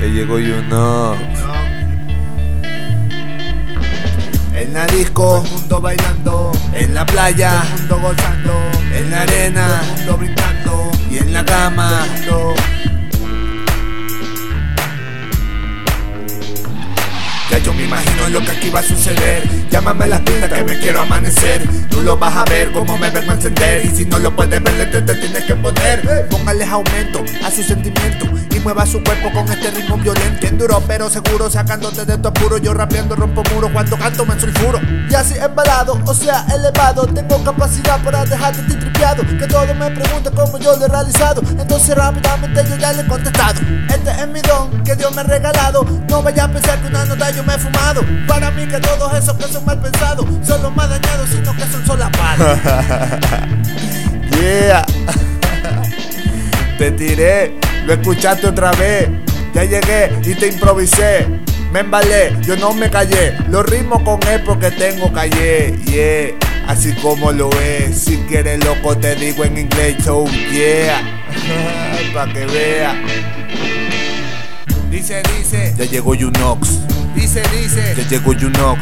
Ya llegó Yunox. En la disco, mundo bailando. En la playa, mundo gozando. En la arena, mundo brindando. Y en la cama, mundo imagino lo que aquí va a suceder. Llámame a las tiendas que me quiero amanecer. Tú lo vas a ver como me vengo a encender. Y si no lo puedes ver, te, tienes que poner Póngales aumento a su sentimiento Y mueva su cuerpo con este ritmo violento. Bien duro pero seguro, sacándote de tu apuro. Yo rapeando rompo muro cuando canto me sulfuro. Y así embalado, o sea elevado. Tengo capacidad para dejarte tripiado Que todo me pregunte cómo yo lo he realizado. Entonces rápidamente yo ya le he contestado. Este es mi don que Dios me ha regalado. No vaya a pensar que una nota yo me he fumado Para mí que todos esos que son mal pensados Son los más dañados sino que son solapados Yeah. Te tiré, lo escuchaste otra vez. Ya llegué y te improvisé. Me embalé, yo no me callé. Los ritmos con él porque tengo calle. Yeah. Así como lo es. Si quieres loco te digo en inglés. So yeah. Pa' que vea. Dice, dice, Ya llegó Yunox. dice, dice Ya llegó Yunox.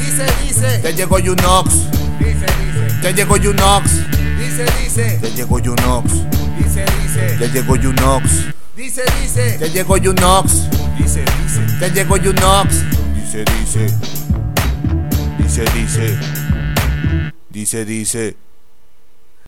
Dice, dice, Ya llegó Yunox. dice, dice Ya llegó Yunox. Dice, dice, Ya llegó Yunox. dice, dice Ya llegó Yunox. Dice, dice, Ya llegó Yunox. dice, dice Ya llegó Yunox. Dice, dice Dice, dice. Dice, dice.